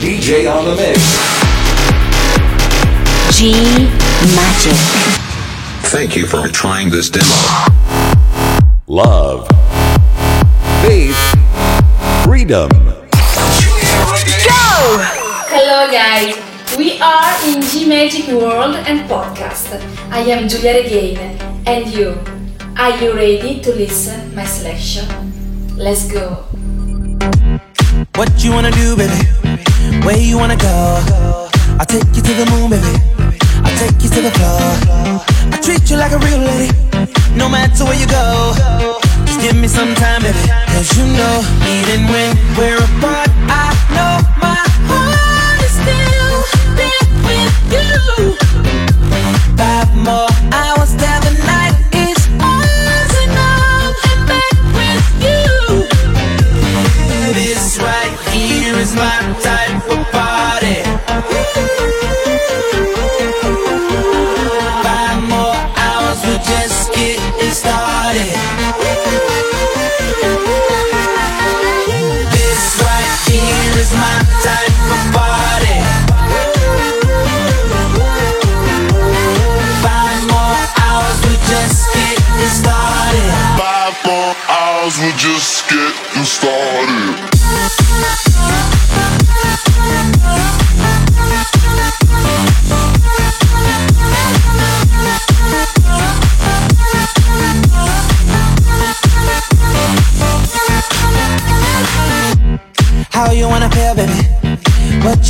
DJ on the mix. G Magic. Thank you for trying this demo. Love. Faith. Freedom. Go! Hello, guys. We are in G Magic World and Podcast. I am Giulia Regain. And you? Are you ready to listen my selection? Let's go. What you wanna do, baby? Where you wanna go? I'll take you to the moon, baby. I'll take you to the floor. I treat you like a real lady, no matter where you go. Just give me some time, baby. Cause you know, even when we're apart, I know my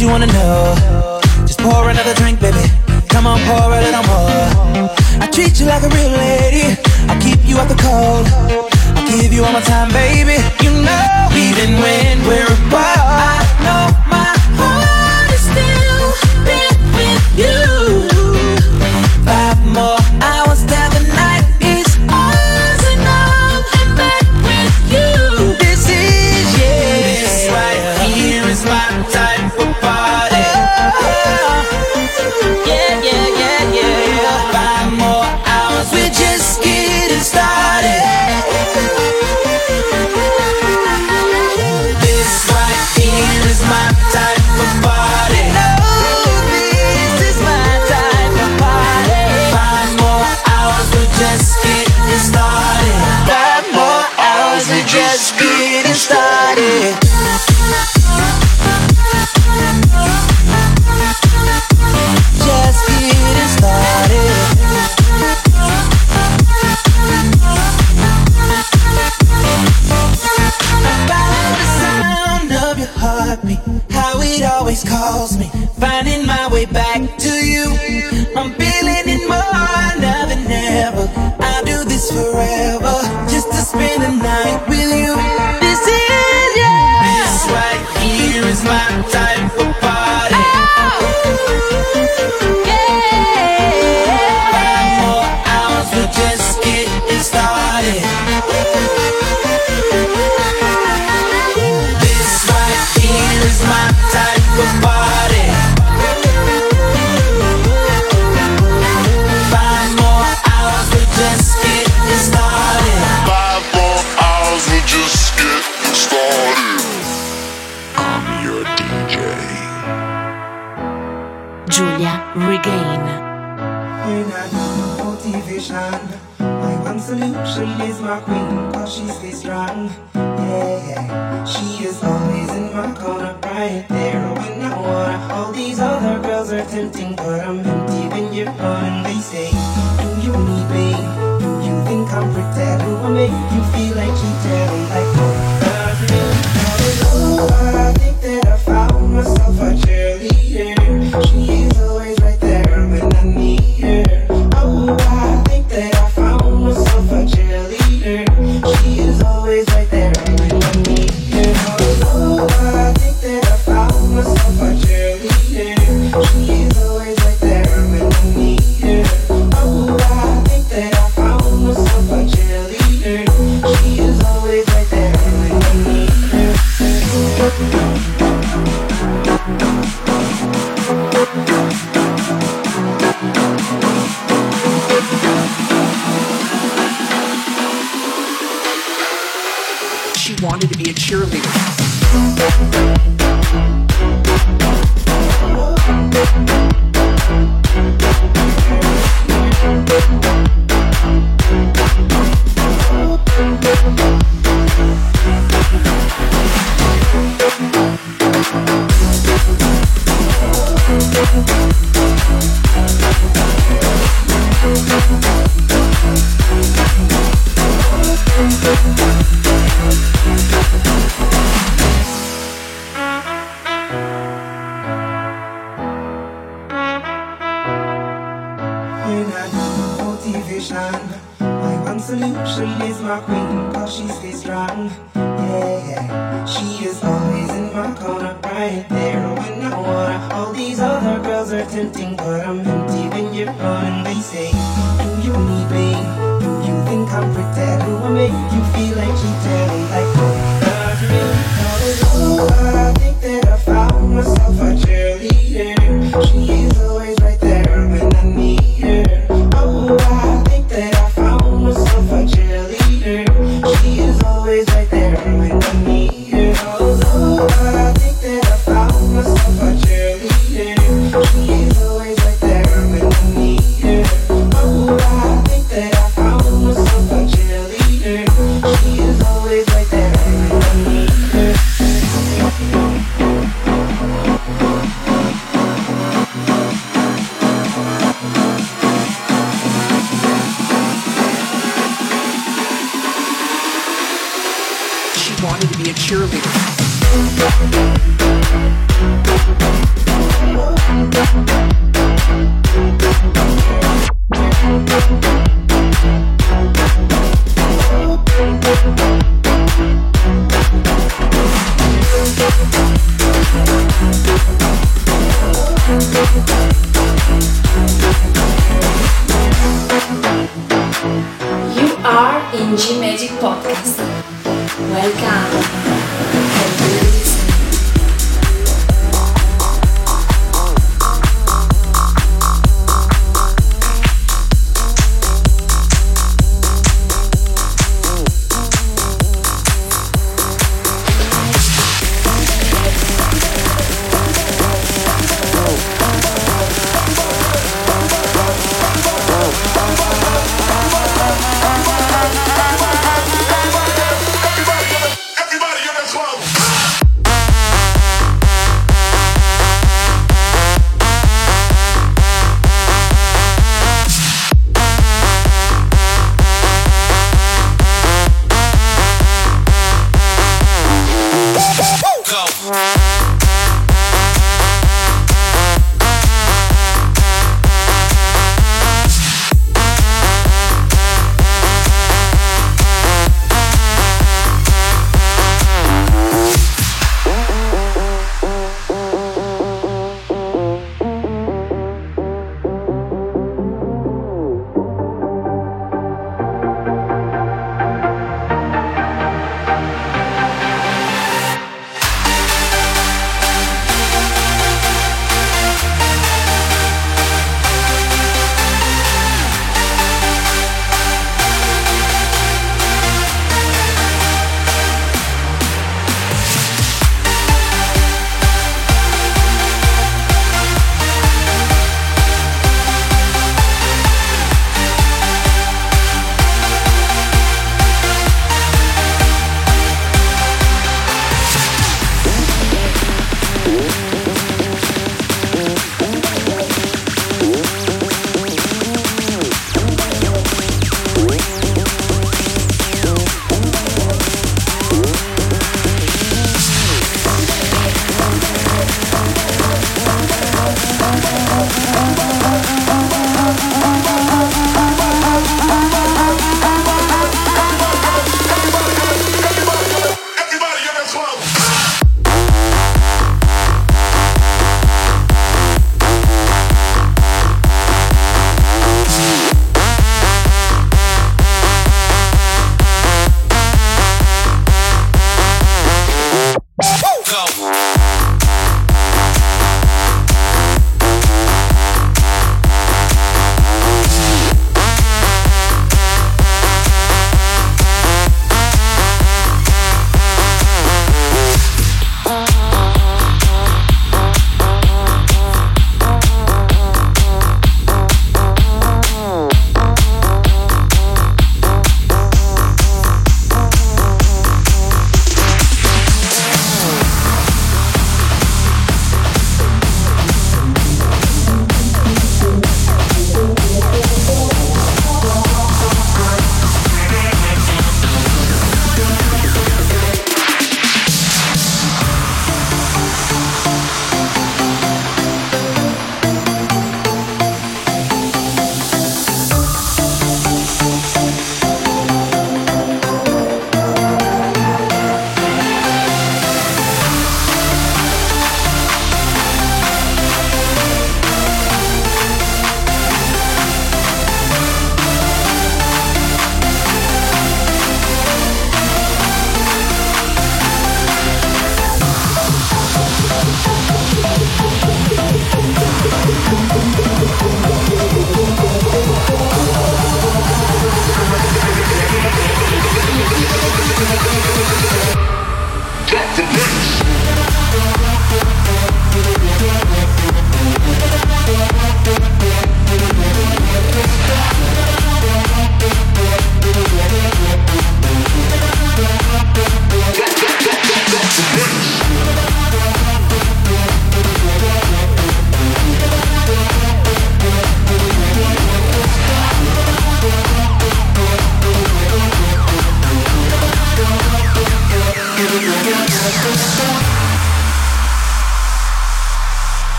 you wanna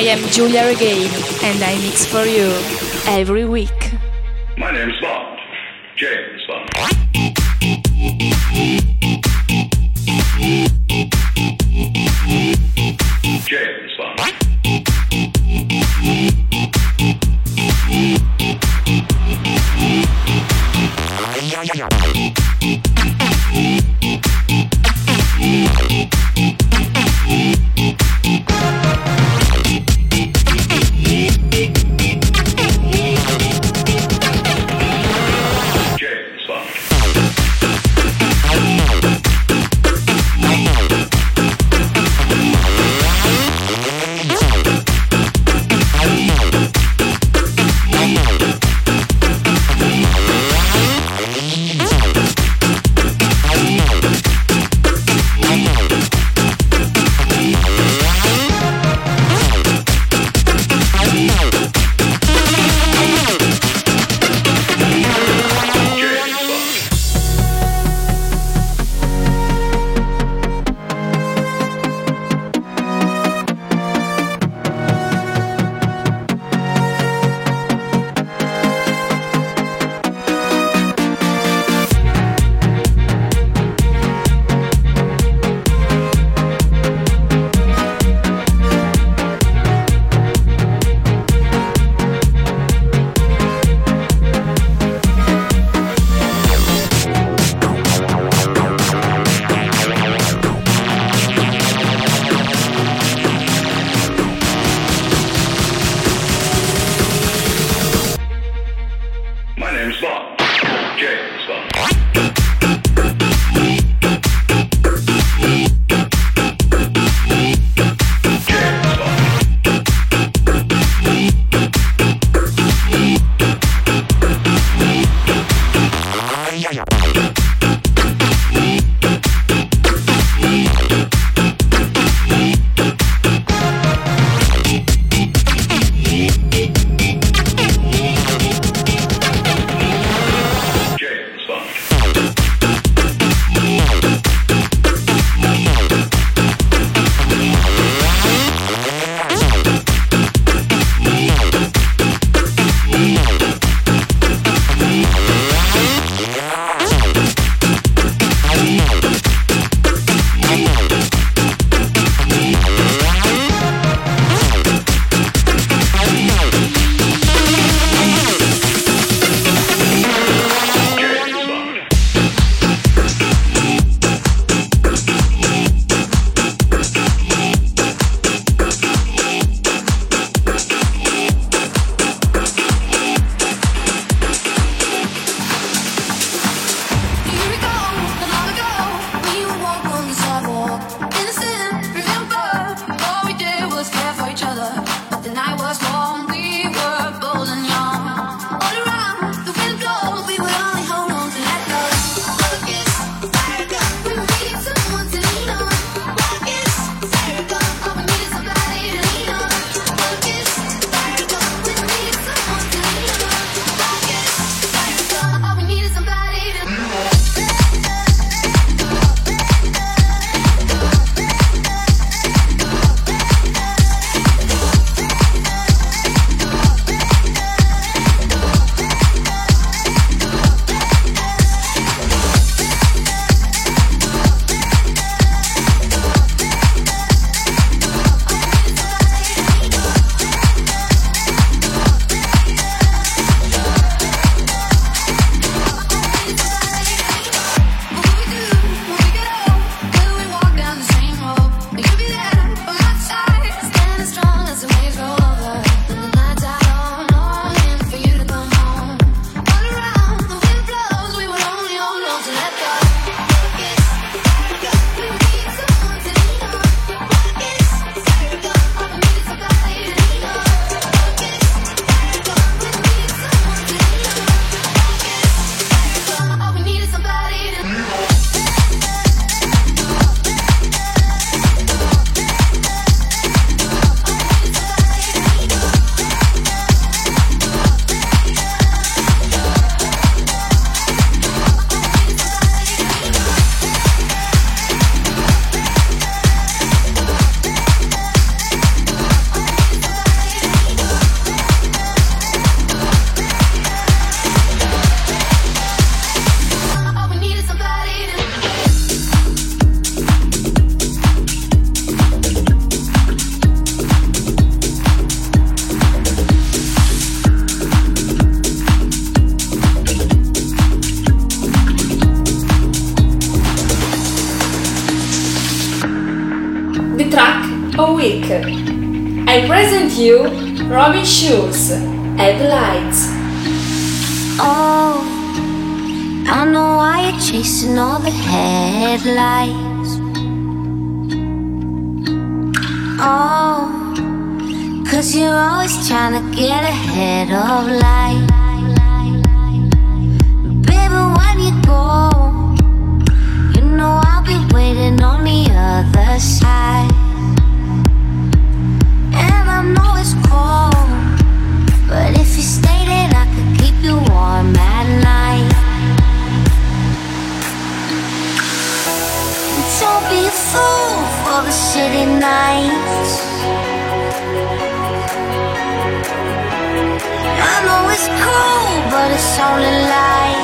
I am Giulia Regain and I mix for you every week. Robin Schulz, Headlights. Oh, I know why you're chasing all the headlights. Oh, cause you're always trying to get ahead of life. Baby, when you go, you know I'll be waiting on the other side. Stay, I could keep you warm at night. Don't be a fool for the nights. I know it's cool, but it's only light.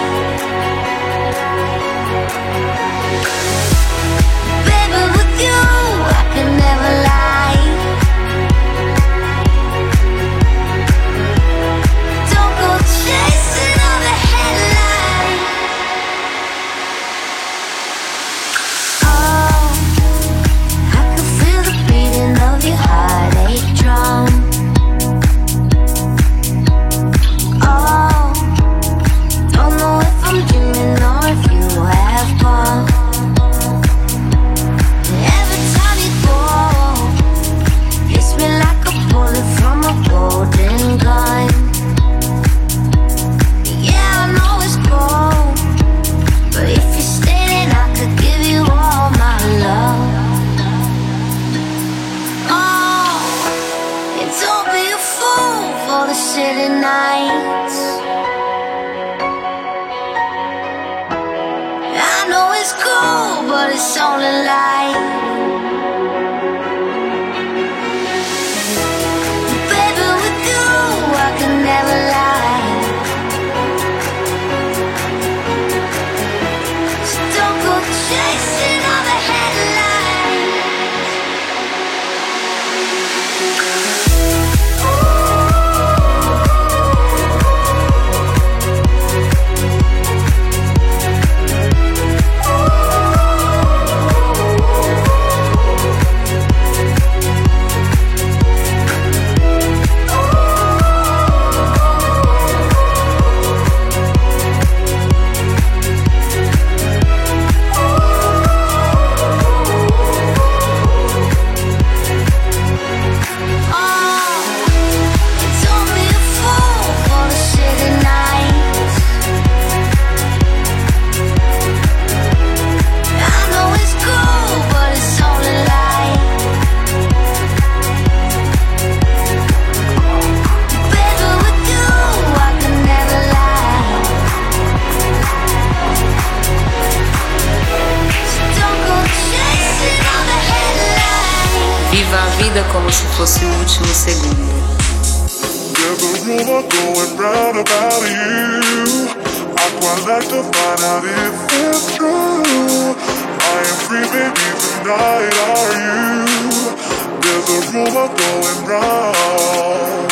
Going about you. I'd quite like to find out if it's true. I am free, baby, tonight, are you? There's a rumor going round.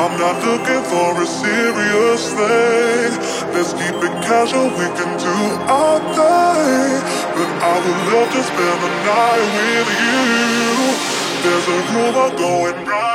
I'm not looking for a serious thing. Let's keep it casual, we can do our thing. But I would love to spend the night with you. There's a rumor going round.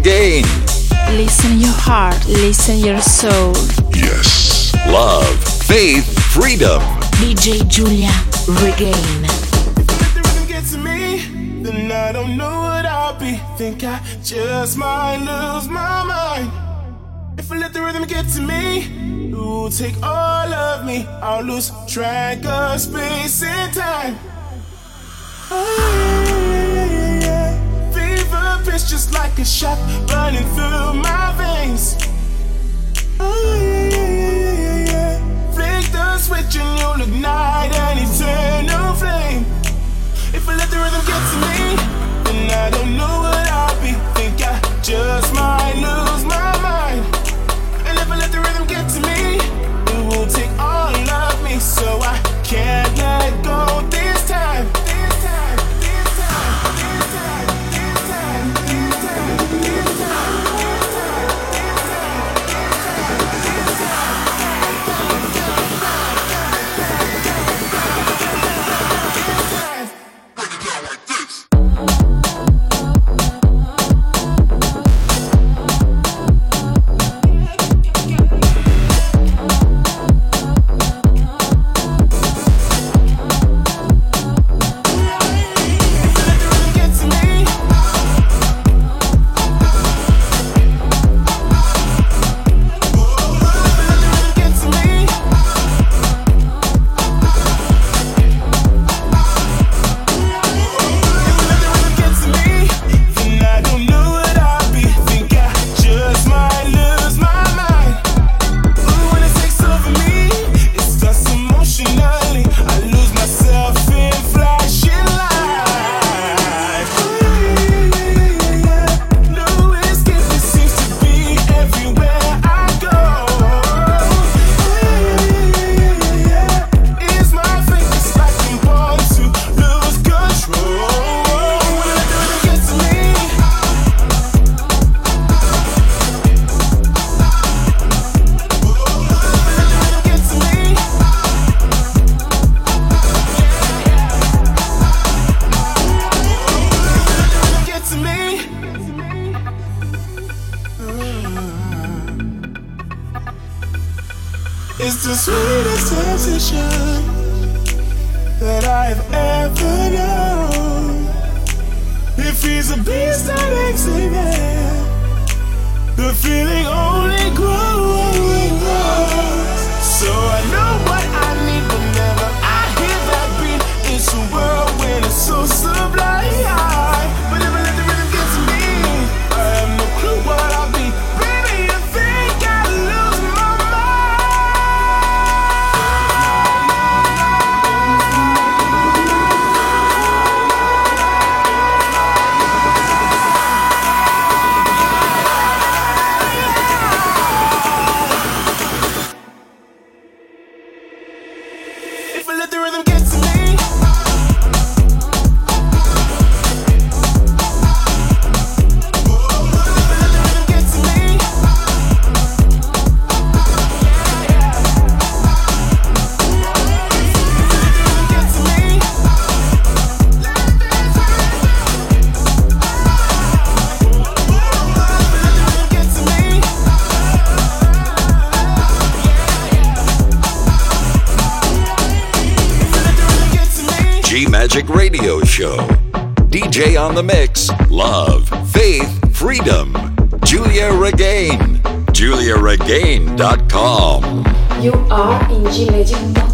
again. Listen your heart, listen your soul. Yes. Love, faith, freedom. DJ Giulia, regain. Me, then I don't know what I'll be. Think I just might lose my mind. If I let the rhythm get to me, it will take all of me. I'll lose track of space and time. like a shot burning through my veins. It's the sweetest sensation that I've ever known. If he's a beast that exists, the feeling only. Show. DJ on the Mix, Love, Faith, Freedom, Giulia Regain, giuliaregain.com. You are in Gilead.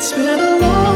It's been a long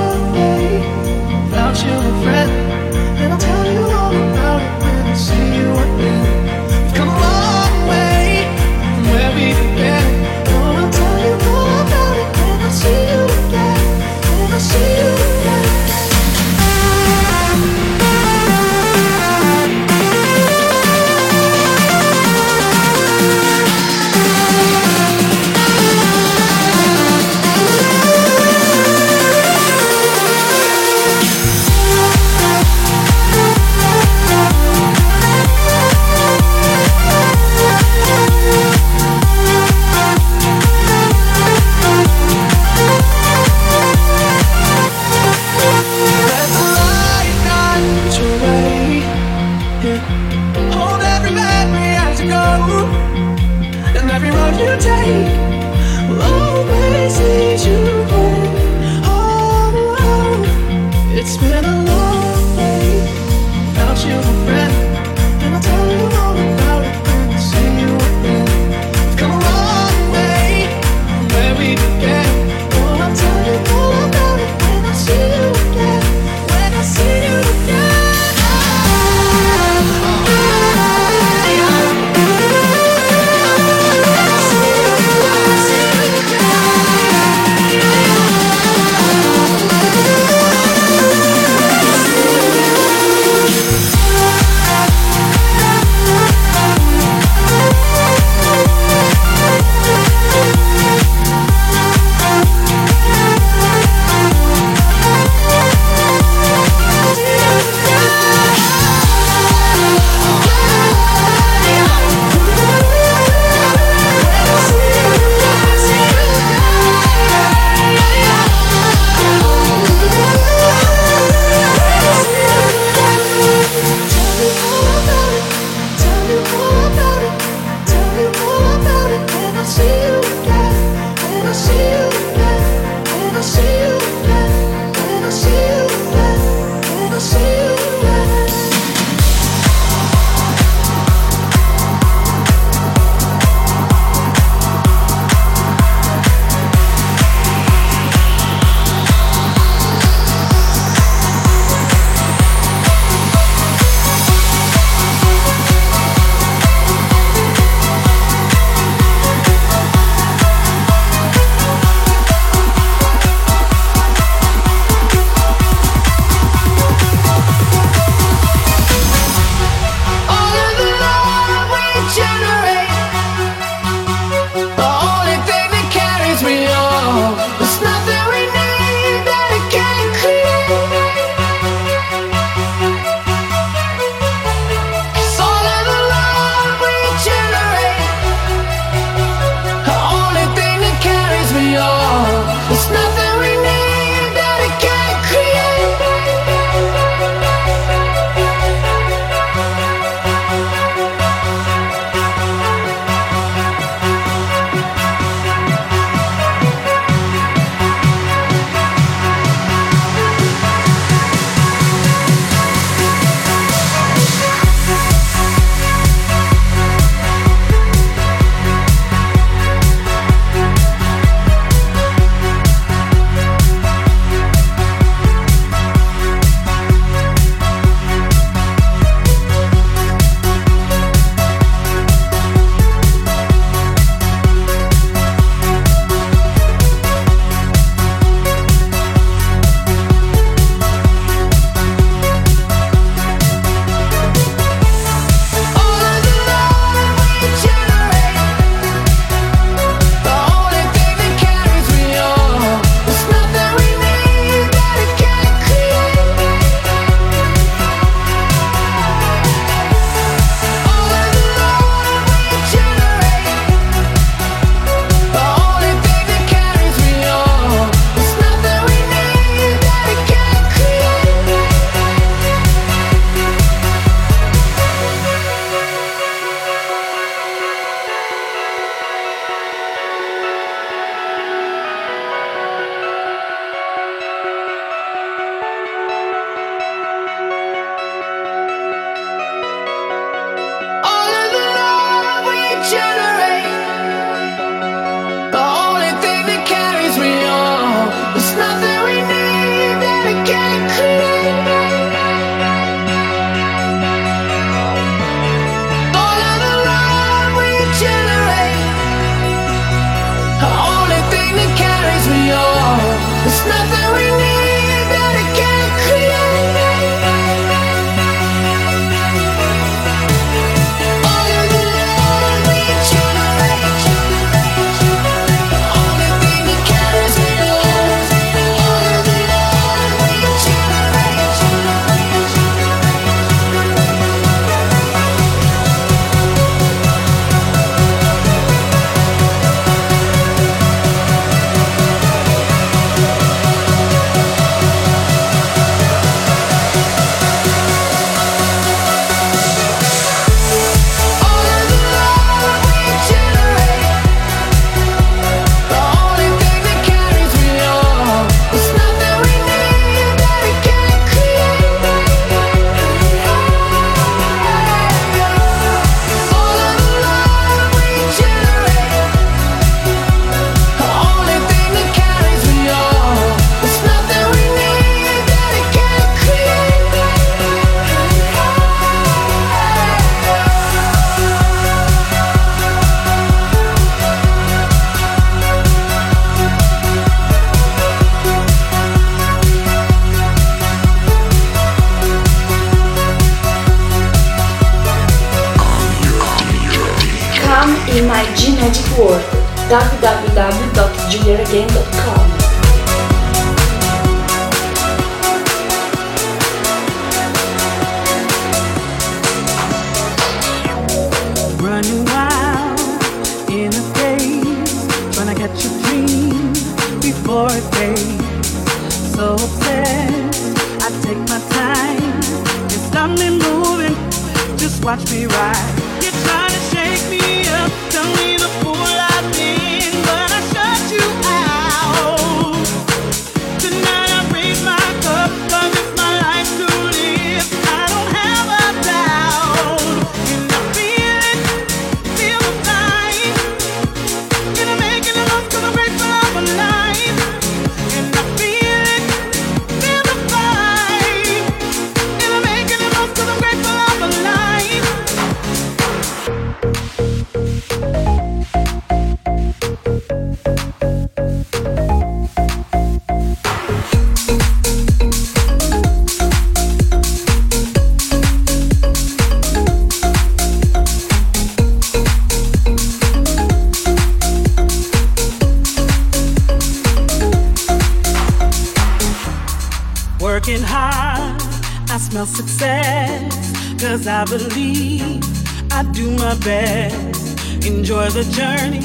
the journey,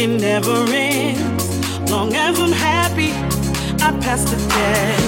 it never ends. Long as I'm happy, I pass the test.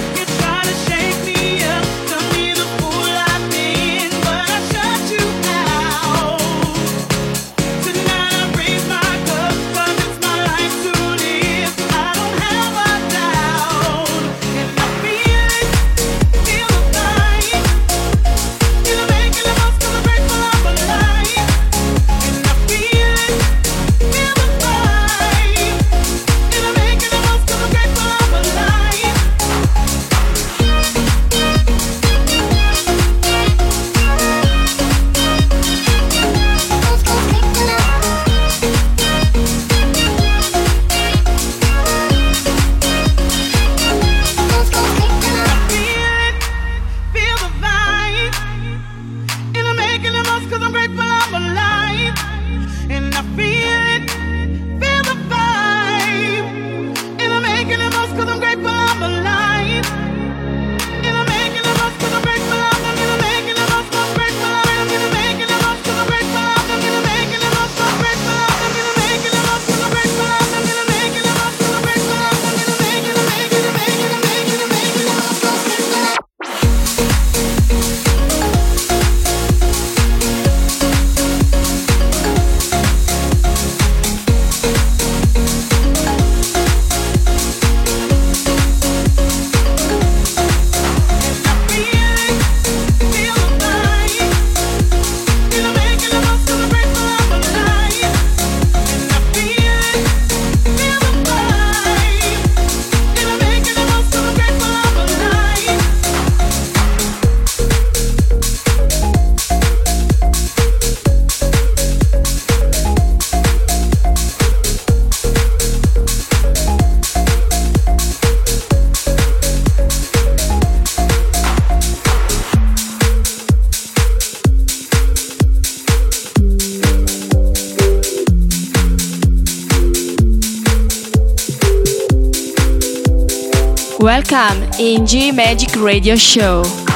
In G Magic Radio Show.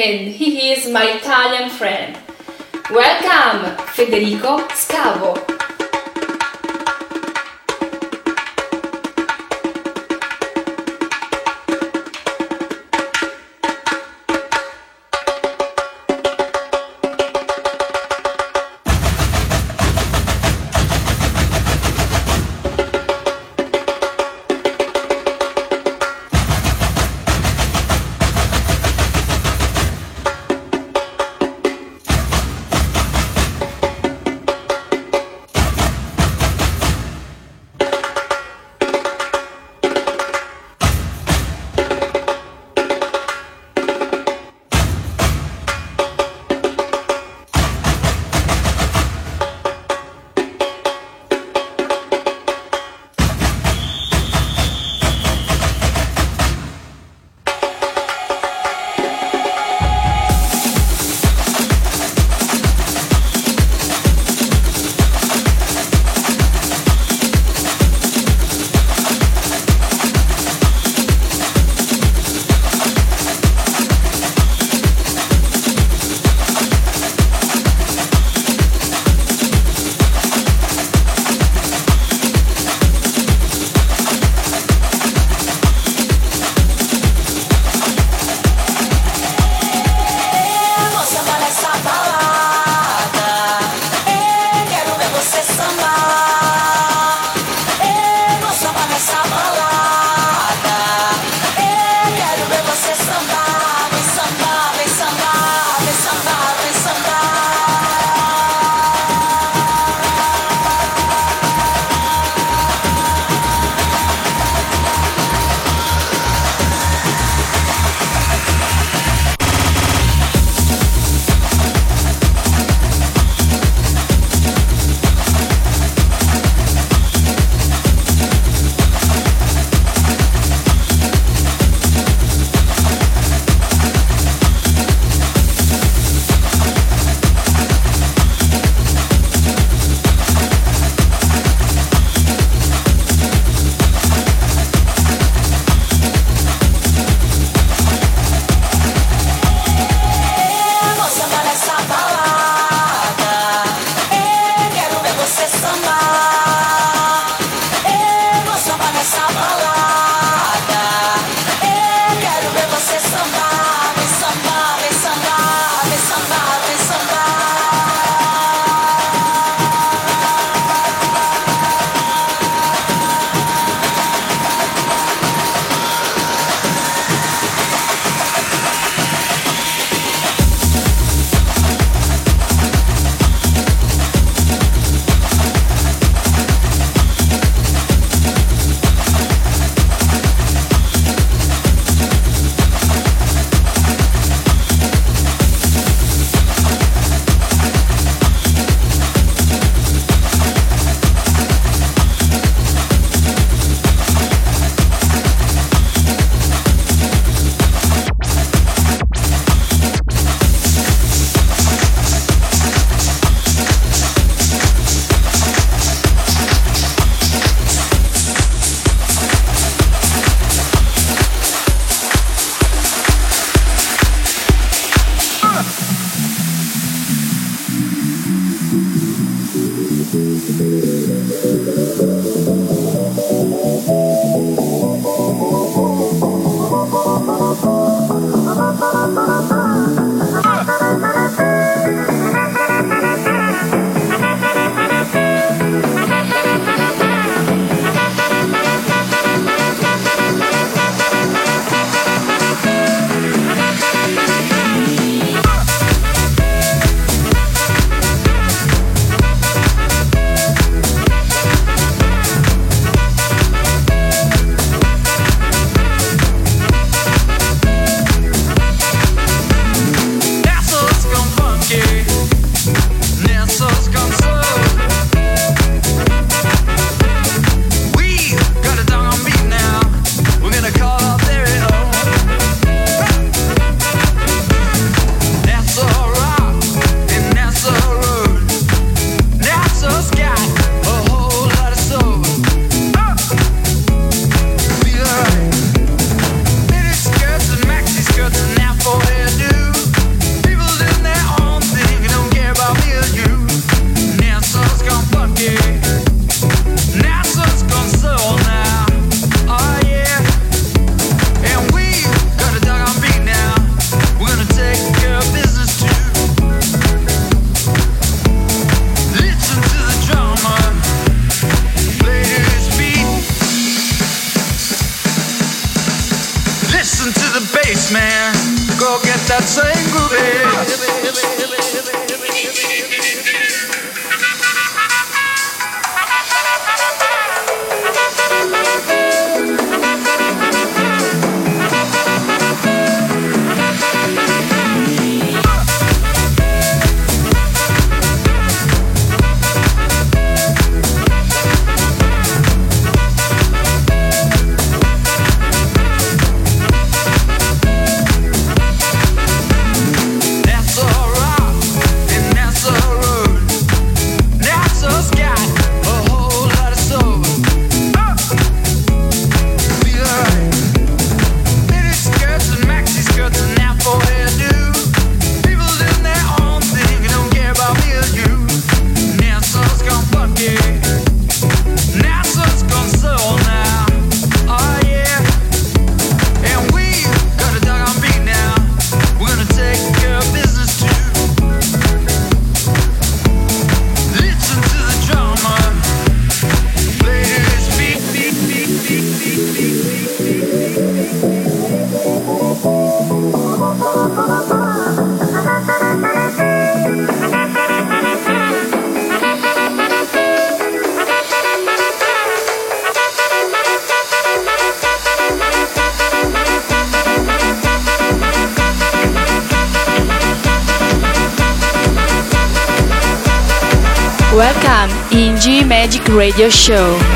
And he is my Italian friend. Welcome, Federico Radio Show.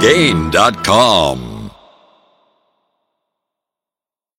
GiuliaRegain.com.